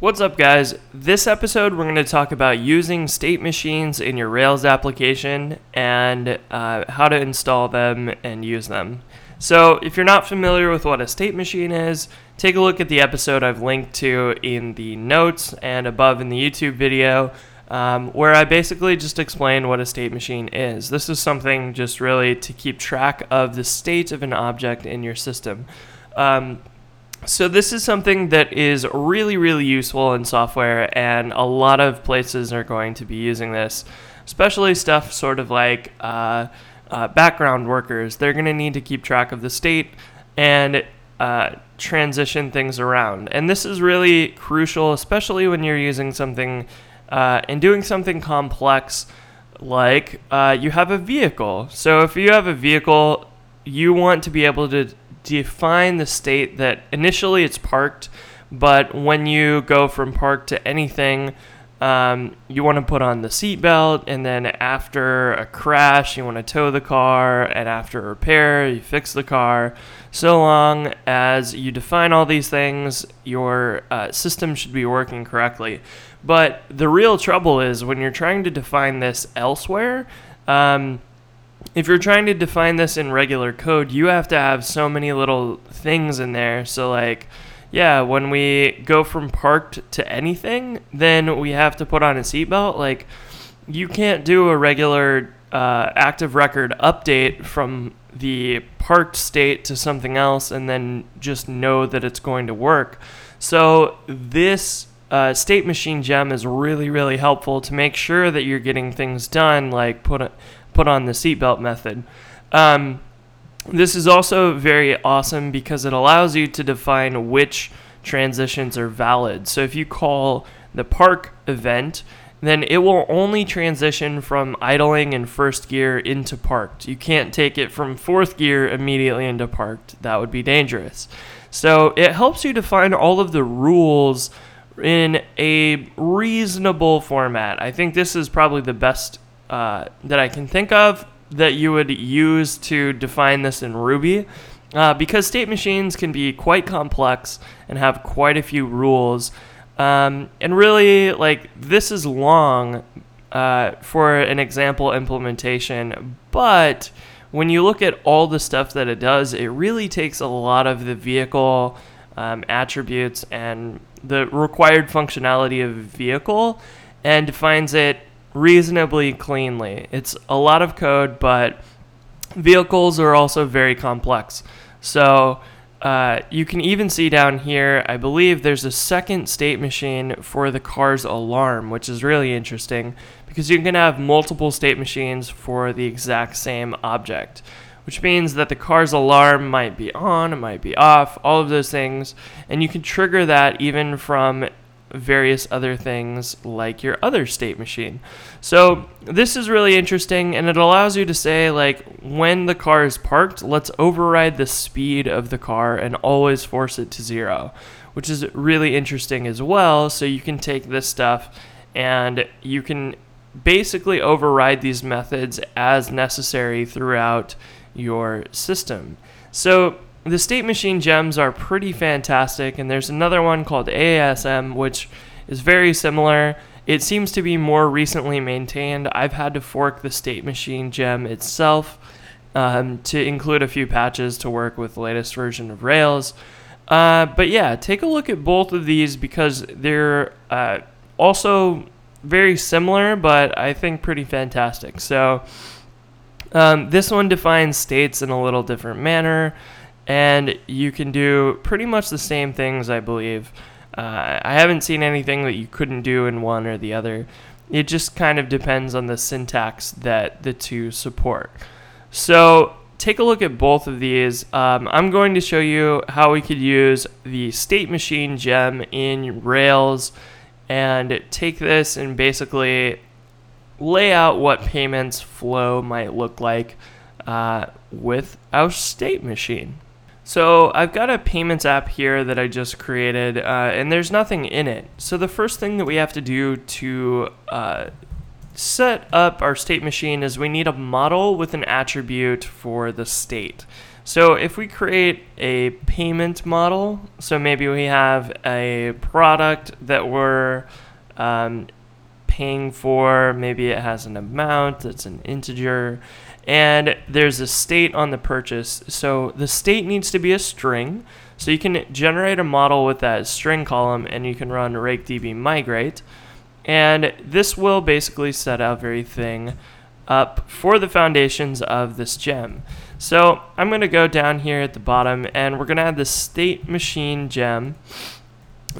What's up, guys? This episode, we're going to talk about using state machines in your Rails application and uh, how to install them and use them. So, if you're not familiar with what a state machine is, take a look at the episode I've linked to in the notes and above in the YouTube video, um, where I basically just explain what a state machine is. This is something just really to keep track of the state of an object in your system. Um, so this is something that is really, really useful in software, and a lot of places are going to be using this, especially stuff sort of like uh, uh, background workers. They're going to need to keep track of the state and uh, transition things around. And this is really crucial, especially when you're using something uh, and doing something complex like uh, you have a vehicle. So if you have a vehicle, you want to be able to define the state that initially it's parked, but when you go from parked to anything, um, you want to put on the seatbelt, and then after a crash, you want to tow the car, and after repair, you fix the car. So long as you define all these things, your uh, system should be working correctly. But the real trouble is when you're trying to define this elsewhere. Um, if you're trying to define this in regular code, you have to have so many little things in there. So, like, yeah, when we go from parked to anything, then we have to put on a seatbelt. Like, you can't do a regular uh, active record update from the parked state to something else and then just know that it's going to work. So, this uh, state machine gem is really, really helpful to make sure that you're getting things done, like put a, put on the seatbelt method. Um, this is also very awesome because it allows you to define which transitions are valid. So if you call the park event, then it will only transition from idling in first gear into parked. You can't take it from fourth gear immediately into parked. That would be dangerous. So it helps you define all of the rules in a reasonable format. I think this is probably the best uh, that I can think of that you would use to define this in Ruby. Uh, because state machines can be quite complex and have quite a few rules. Um, and really, like, this is long uh, for an example implementation, but when you look at all the stuff that it does, it really takes a lot of the vehicle um, attributes and the required functionality of vehicle and defines it reasonably cleanly. It's a lot of code, but vehicles are also very complex. So uh, you can even see down here, I believe there's a second state machine for the car's alarm, which is really interesting because you can have multiple state machines for the exact same object, which means that the car's alarm might be on, it might be off, all of those things, and you can trigger that even from various other things like your other state machine. So this is really interesting and it allows you to say like when the car is parked, let's override the speed of the car and always force it to zero, which is really interesting as well. So you can take this stuff and you can basically override these methods as necessary throughout your system. So the state machine gems are pretty fantastic, and there's another one called AASM, which is very similar. It seems to be more recently maintained. I've had to fork the state machine gem itself um, to include a few patches to work with the latest version of Rails. Uh, but yeah, take a look at both of these because they're uh, also very similar, but I think pretty fantastic. So um, this one defines states in a little different manner and you can do pretty much the same things, I believe. Uh, I haven't seen anything that you couldn't do in one or the other. It just kind of depends on the syntax that the two support. So take a look at both of these. Um, I'm going to show you how we could use the state machine gem in Rails and take this and basically lay out what payments flow might look like uh, with our state machine. So I've got a payments app here that I just created, uh, and there's nothing in it. So the first thing that we have to do to uh, set up our state machine is we need a model with an attribute for the state. So if we create a payment model, so maybe we have a product that we're um, paying for, maybe it has an amount that's an integer, and there's a state on the purchase. So the state needs to be a string. So you can generate a model with that string column and you can run rake db:migrate. And this will basically set everything up for the foundations of this gem. So I'm going to go down here at the bottom and we're going to add the state machine gem.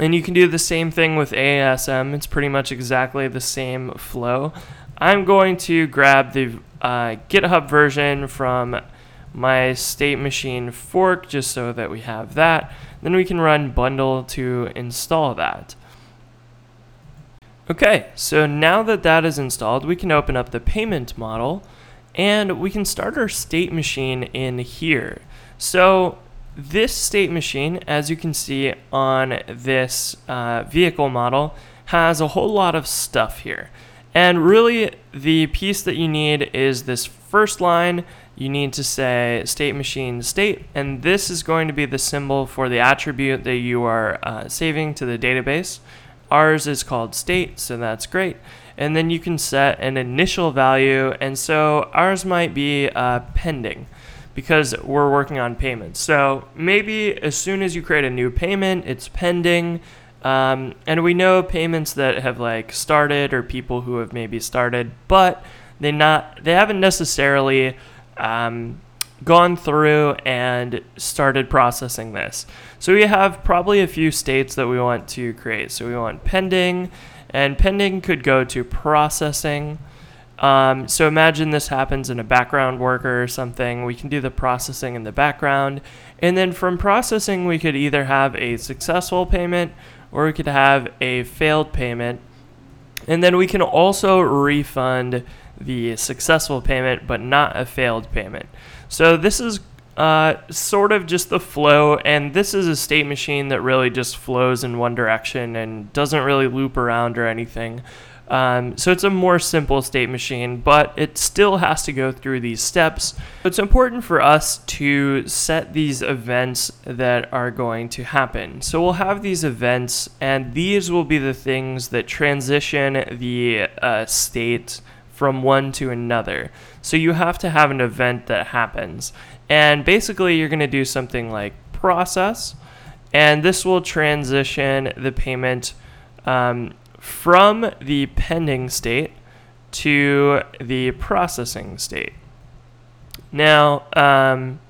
And you can do the same thing with AASM. It's pretty much exactly the same flow. I'm going to grab the uh, GitHub version from my state machine fork just so that we have that. Then we can run bundle to install that. Okay, so now that that is installed, we can open up the payment model and we can start our state machine in here. So this state machine, as you can see on this uh, vehicle model, has a whole lot of stuff here. And really, the piece that you need is this first line. You need to say state machine state, and this is going to be the symbol for the attribute that you are uh, saving to the database. Ours is called state, so that's great and then you can set an initial value. And so ours might be uh, pending because we're working on payments. So maybe as soon as you create a new payment, it's pending. Um, and we know payments that have like started or people who have maybe started, but they not they haven't necessarily um, gone through and started processing this. So we have probably a few states that we want to create. So we want pending, and pending could go to processing. Um, so imagine this happens in a background worker or something. We can do the processing in the background. And then from processing, we could either have a successful payment or we could have a failed payment. And then we can also refund the successful payment, but not a failed payment. So this is uh, sort of just the flow, and this is a state machine that really just flows in one direction and doesn't really loop around or anything. Um, so it's a more simple state machine, but it still has to go through these steps. It's important for us to set these events that are going to happen. So we'll have these events, and these will be the things that transition the uh, state from one to another. So you have to have an event that happens. And basically, you're going to do something like process, and this will transition the payment um, from the pending state to the processing state. Now, um,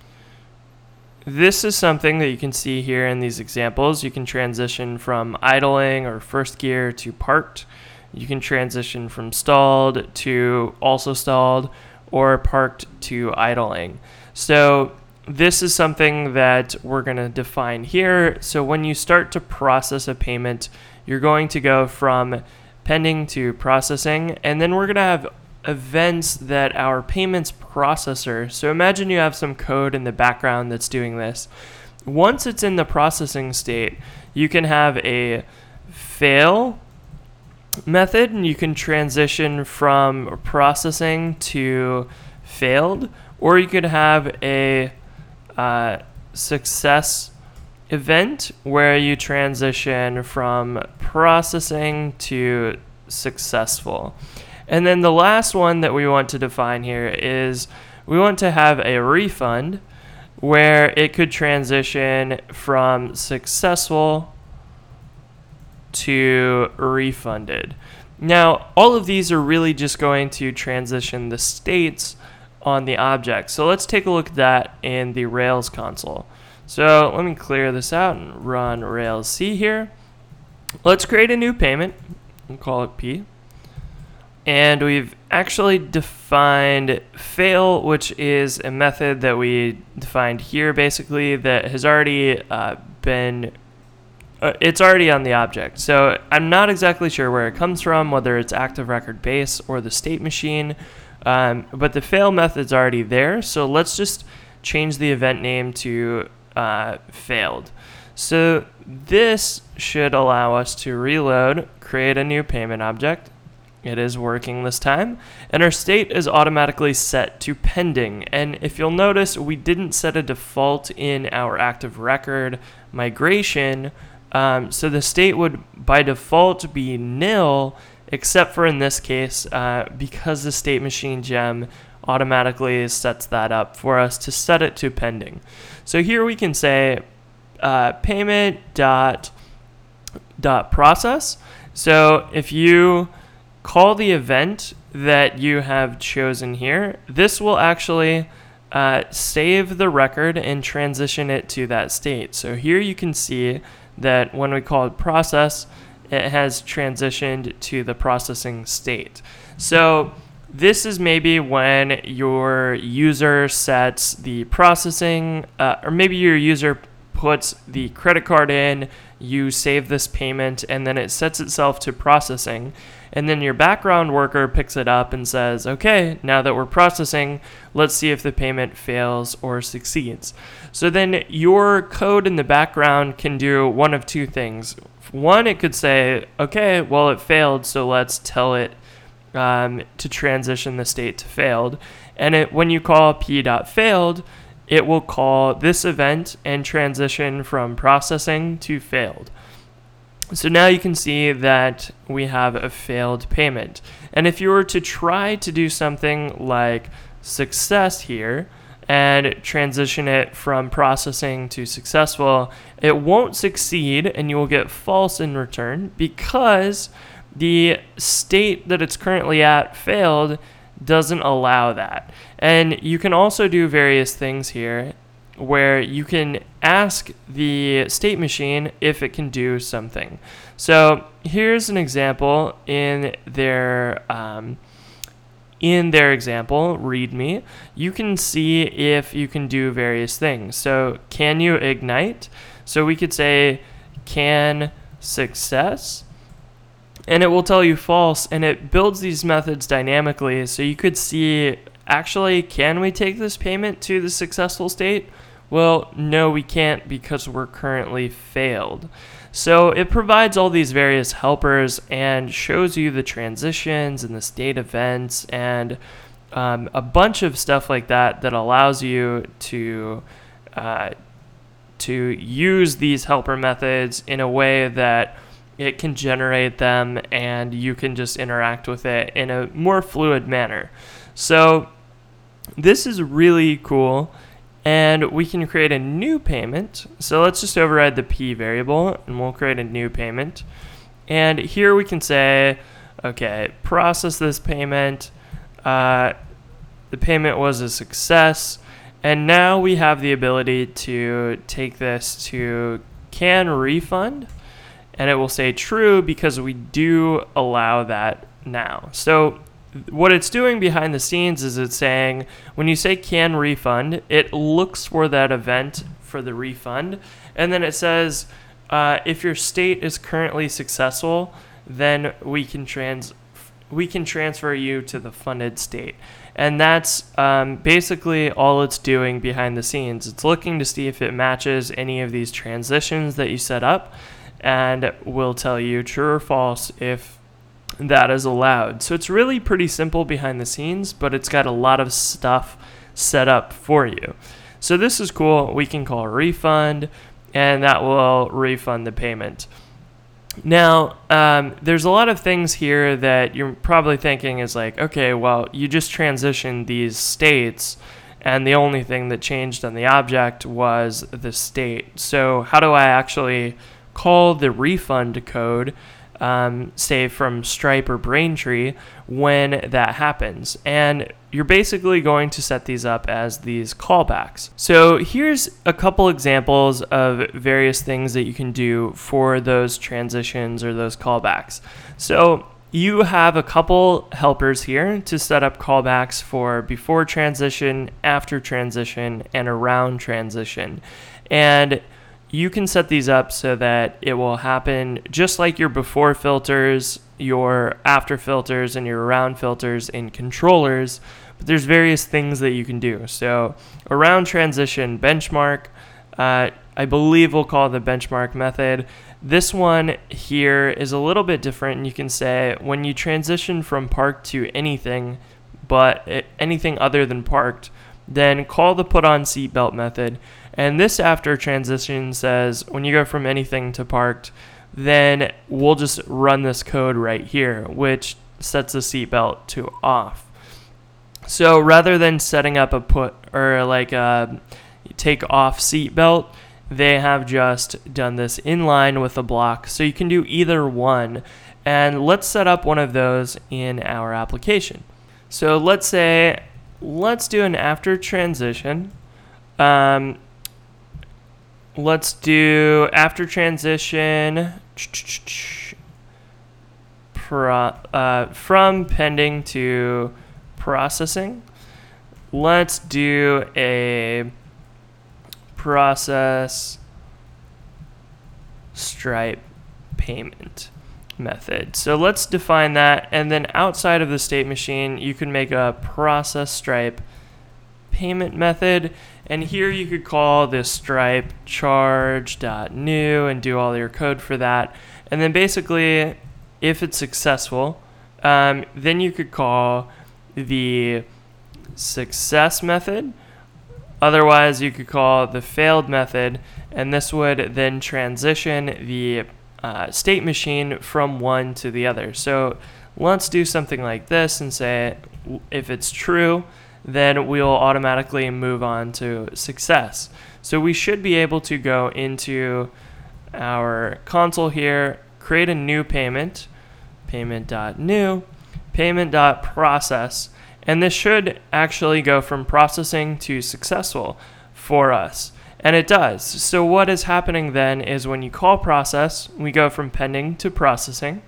this is something that you can see here in these examples. You can transition from idling or first gear to parked. You can transition from stalled to also stalled or parked to idling. So this is something that we're going to define here. So when you start to process a payment, you're going to go from pending to processing, and then we're going to have events that our payments processor. So imagine you have some code in the background that's doing this. Once it's in the processing state, you can have a fail method and you can transition from processing to failed or you could have a success event where you transition from processing to successful. And then the last one that we want to define here is we want to have a refund where it could transition from successful to refunded. Now, all of these are really just going to transition the states on the object. So let's take a look at that in the Rails console. So let me clear this out and run Rails C here. Let's create a new payment. We'll call it P. And we've actually defined fail, which is a method that we defined here basically that has already uh, been uh, it's already on the object. So I'm not exactly sure where it comes from, whether it's active record base or the state machine, um, but the fail method's already there. So let's just change the event name to uh, failed. So this should allow us to reload, create a new payment object, It is working this time. And our state is automatically set to pending. And if you'll notice, we didn't set a default in our active record migration. Um, so the state would by default be nil, except for in this case, uh, because the state machine gem automatically sets that up for us to set it to pending. So here we can say uh, payment dot dot process. So if you call the event that you have chosen here, this will actually uh, save the record and transition it to that state. So here you can see that when we call process, it has transitioned to the processing state. So this is maybe when your user sets the processing, uh, or maybe your user puts the credit card in, you save this payment, and then it sets itself to processing. And then your background worker picks it up and says, okay, now that we're processing, let's see if the payment fails or succeeds. So then your code in the background can do one of two things. One, it could say, okay, well, it failed, so let's tell it um, to transition the state to failed. And it, when you call p.failed, it will call this event and transition from processing to failed. So now you can see that we have a failed payment. And if you were to try to do something like success here and transition it from processing to successful, it won't succeed and you will get false in return because the state that it's currently at failed doesn't allow that. And you can also do various things here where you can ask the state machine if it can do something. So here's an example in their um, in their example, README, you can see if you can do various things. So can you ignite? So we could say can success and it will tell you false and it builds these methods dynamically so you could see actually can we take this payment to the successful state well no we can't because we're currently failed so it provides all these various helpers and shows you the transitions and the state events and um, a bunch of stuff like that that allows you to uh, to use these helper methods in a way that it can generate them and you can just interact with it in a more fluid manner. So this is really cool and we can create a new payment. So let's just override the p variable and we'll create a new payment. And here we can say, okay, process this payment. Uh, the payment was a success. And now we have the ability to take this to can refund and it will say true because we do allow that now. So what it's doing behind the scenes is it's saying when you say can refund, it looks for that event for the refund, and then it says uh, if your state is currently successful, then we can trans we can transfer you to the funded state. And that's um, basically all it's doing behind the scenes. It's looking to see if it matches any of these transitions that you set up and will tell you true or false if that is allowed. So it's really pretty simple behind the scenes, but it's got a lot of stuff set up for you. So this is cool. We can call refund, and that will refund the payment. Now, um, there's a lot of things here that you're probably thinking is like, okay, well, you just transitioned these states, and the only thing that changed on the object was the state. So, how do I actually call the refund code, um, say from Stripe or Braintree, when that happens. And you're basically going to set these up as these callbacks. So here's a couple examples of various things that you can do for those transitions or those callbacks. So you have a couple helpers here to set up callbacks for before transition, after transition, and around transition. And you can set these up so that it will happen just like your before filters, your after filters, and your around filters in controllers. But there's various things that you can do. So around transition benchmark, uh, I believe we'll call the benchmark method. This one here is a little bit different. You can say when you transition from parked to anything, but anything other than parked, then call the put on seatbelt method. And this after transition says when you go from anything to parked, then we'll just run this code right here, which sets the seatbelt to off. So rather than setting up a put or like a take off seatbelt, they have just done this in line with a block. So you can do either one. And let's set up one of those in our application. So let's say, let's do an after transition. Um, let's do after transition pro, uh, from pending to processing. Let's do a process stripe payment method. So let's define that. And then outside of the state machine, you can make a process stripe payment method. And here you could call this stripe charge.new and do all your code for that. And then basically, if it's successful, um, then you could call the success method. Otherwise, you could call the failed method, and this would then transition the uh, state machine from one to the other. So let's do something like this and say if it's true, then we'll automatically move on to success. So we should be able to go into our console here, create a new payment, payment.new, payment.process, and this should actually go from processing to successful for us. And it does. So what is happening then is when you call process, we go from pending to processing.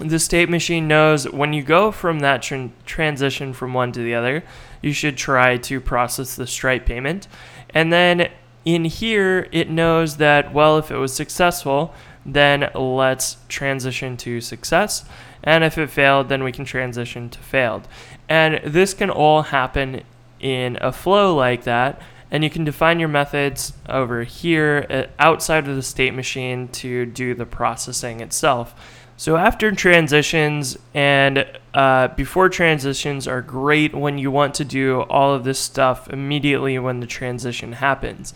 The state machine knows when you go from that tr- transition from one to the other, you should try to process the Stripe payment. And then in here, it knows that, well, if it was successful, then let's transition to success. And if it failed, then we can transition to failed. And this can all happen in a flow like that and you can define your methods over here uh, outside of the state machine to do the processing itself. So after transitions and uh, before transitions are great when you want to do all of this stuff immediately when the transition happens.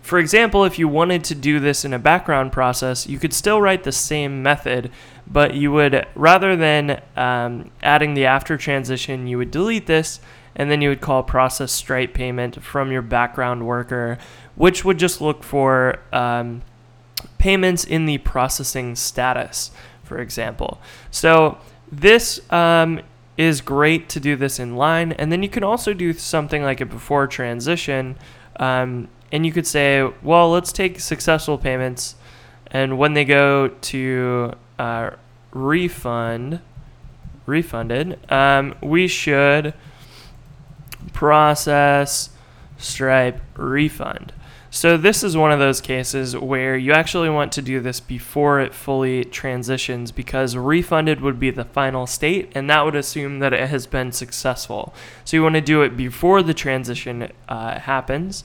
For example, if you wanted to do this in a background process, you could still write the same method, but you would, rather than um, adding the after transition, you would delete this and then you would call process stripe payment from your background worker, which would just look for um, payments in the processing status, for example. So this um, is great to do this in line, and then you can also do something like a before transition, um, and you could say, well, let's take successful payments, and when they go to uh, refund, refunded, um, we should process, Stripe, refund. So this is one of those cases where you actually want to do this before it fully transitions because refunded would be the final state and that would assume that it has been successful. So you want to do it before the transition uh, happens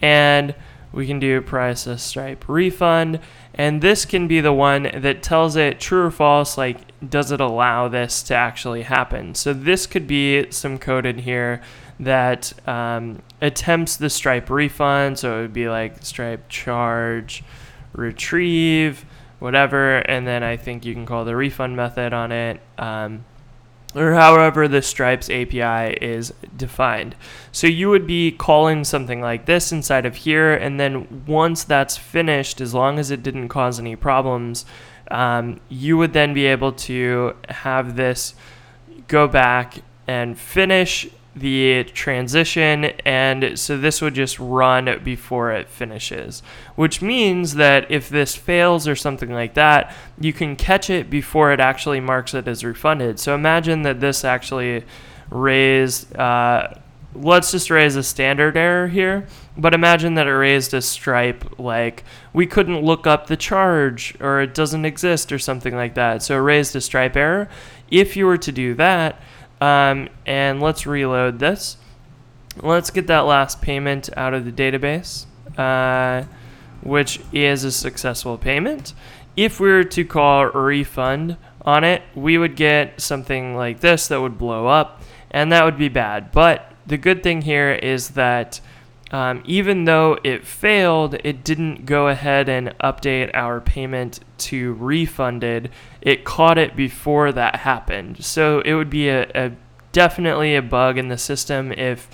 and we can do process stripe refund and this can be the one that tells it true or false like does it allow this to actually happen so this could be some code in here that um, attempts the Stripe refund. So it would be like Stripe charge, retrieve, whatever. And then I think you can call the refund method on it. Um, or however the Stripes API is defined. So you would be calling something like this inside of here, and then once that's finished, as long as it didn't cause any problems, um, you would then be able to have this go back and finish the transition and so this would just run before it finishes which means that if this fails or something like that you can catch it before it actually marks it as refunded. So imagine that this actually raised uh, let's just raise a standard error here but imagine that it raised a stripe like we couldn't look up the charge or it doesn't exist or something like that. So it raised a stripe error. If you were to do that um, and let's reload this. Let's get that last payment out of the database, uh, which is a successful payment. if we were to call refund on it, we would get something like this that would blow up, and that would be bad. But the good thing here is that um, even though it failed, it didn't go ahead and update our payment to refunded. It caught it before that happened. So it would be a, a definitely a bug in the system if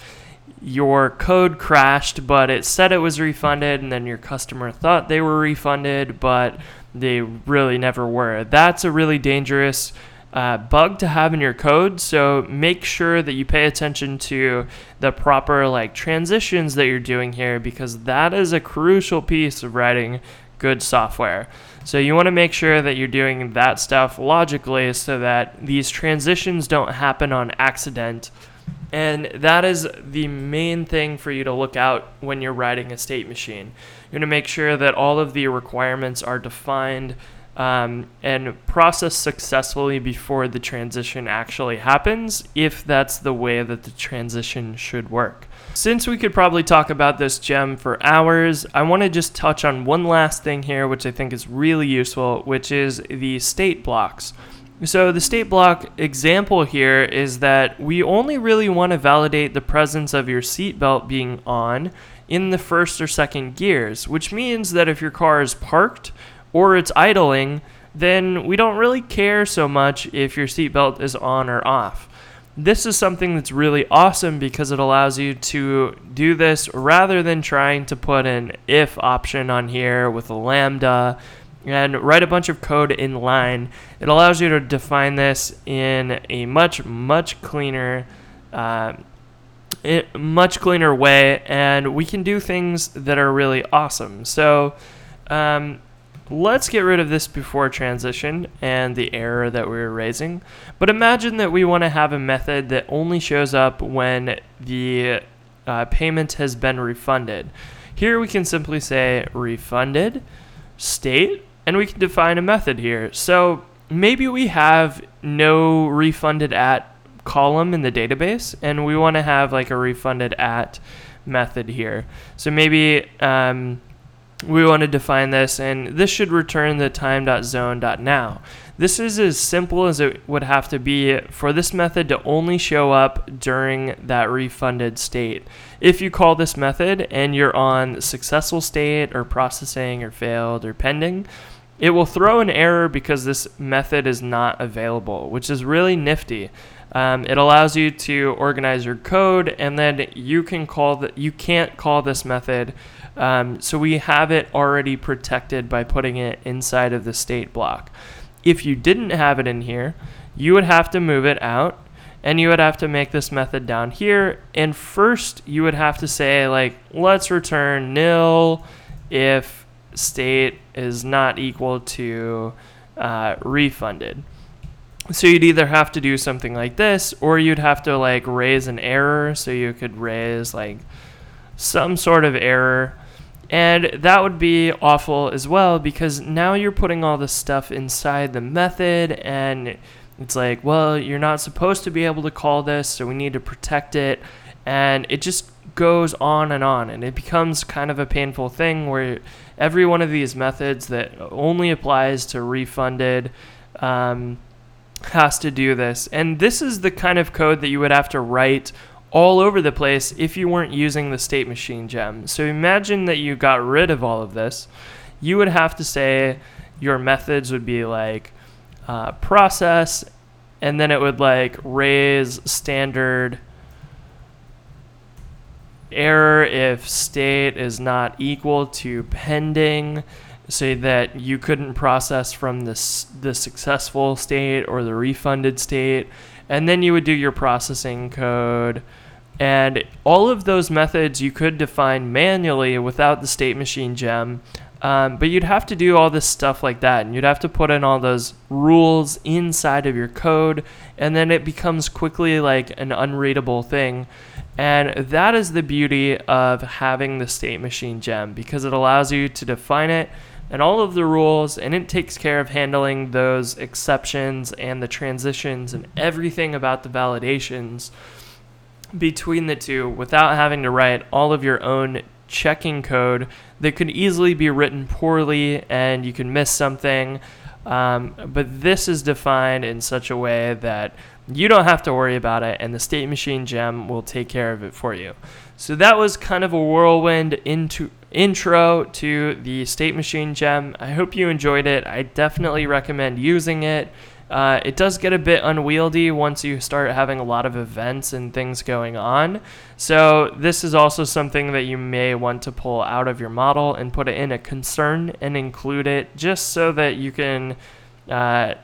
your code crashed, but it said it was refunded, and then your customer thought they were refunded, but they really never were. That's a really dangerous uh, bug to have in your code. So make sure that you pay attention to the proper like transitions that you're doing here because that is a crucial piece of writing good software. So you want to make sure that you're doing that stuff logically so that these transitions don't happen on accident. And that is the main thing for you to look out when you're writing a state machine. You're going to make sure that all of the requirements are defined um, and process successfully before the transition actually happens, if that's the way that the transition should work. Since we could probably talk about this gem for hours, I want to just touch on one last thing here, which I think is really useful, which is the state blocks. So, the state block example here is that we only really want to validate the presence of your seatbelt being on in the first or second gears, which means that if your car is parked, or it's idling, then we don't really care so much if your seatbelt is on or off. This is something that's really awesome because it allows you to do this rather than trying to put an if option on here with a lambda and write a bunch of code in line. It allows you to define this in a much, much cleaner. Uh, much cleaner way, and we can do things that are really awesome. So, um, Let's get rid of this before transition and the error that we were raising. But imagine that we want to have a method that only shows up when the uh, payment has been refunded. Here we can simply say refunded state and we can define a method here. So maybe we have no refunded at column in the database and we want to have like a refunded at method here. So maybe um, we want to define this, and this should return the time.zone.now. This is as simple as it would have to be for this method to only show up during that refunded state. If you call this method and you're on successful state or processing or failed or pending, it will throw an error because this method is not available, which is really nifty. Um, it allows you to organize your code, and then you can call that. You can't call this method um, so we have it already protected by putting it inside of the state block. If you didn't have it in here, you would have to move it out and you would have to make this method down here. And first, you would have to say, like, let's return nil if state is not equal to uh, refunded. So you'd either have to do something like this, or you'd have to like raise an error. So you could raise like some sort of error and that would be awful as well because now you're putting all this stuff inside the method and it's like, well, you're not supposed to be able to call this, so we need to protect it. And it just goes on and on. And it becomes kind of a painful thing where every one of these methods that only applies to refunded um, has to do this. And this is the kind of code that you would have to write all over the place if you weren't using the state machine gem. So imagine that you got rid of all of this. You would have to say your methods would be like uh, process, and then it would like raise standard error if state is not equal to pending so that you couldn't process from this the successful state or the refunded state and then you would do your processing code and all of those methods you could define manually without the state machine gem. Um, but you'd have to do all this stuff like that, and you'd have to put in all those rules inside of your code, and then it becomes quickly like an unreadable thing. And that is the beauty of having the state machine gem because it allows you to define it and all of the rules, and it takes care of handling those exceptions and the transitions and everything about the validations between the two without having to write all of your own checking code that could easily be written poorly and you can miss something. Um, but this is defined in such a way that you don't have to worry about it, and the state machine gem will take care of it for you. So that was kind of a whirlwind into intro to the state machine gem. I hope you enjoyed it. I definitely recommend using it. Uh, it does get a bit unwieldy once you start having a lot of events and things going on. So, this is also something that you may want to pull out of your model and put it in a concern and include it just so that you can uh,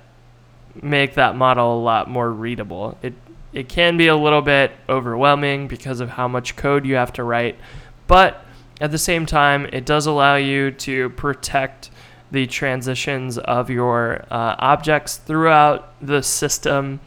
make that model a lot more readable. It, it can be a little bit overwhelming because of how much code you have to write, but at the same time, it does allow you to protect the transitions of your uh, objects throughout the system.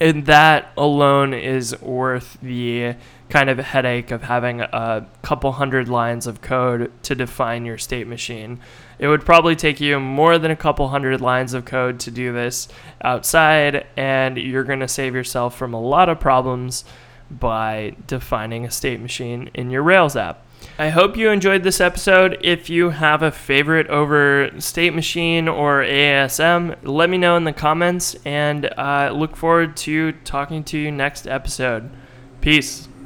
And that alone is worth the kind of headache of having a couple hundred lines of code to define your state machine. It would probably take you more than a couple hundred lines of code to do this outside, and you're going to save yourself from a lot of problems by defining a state machine in your Rails app. I hope you enjoyed this episode. If you have a favorite over State Machine or AASM, let me know in the comments and uh, look forward to talking to you next episode. Peace.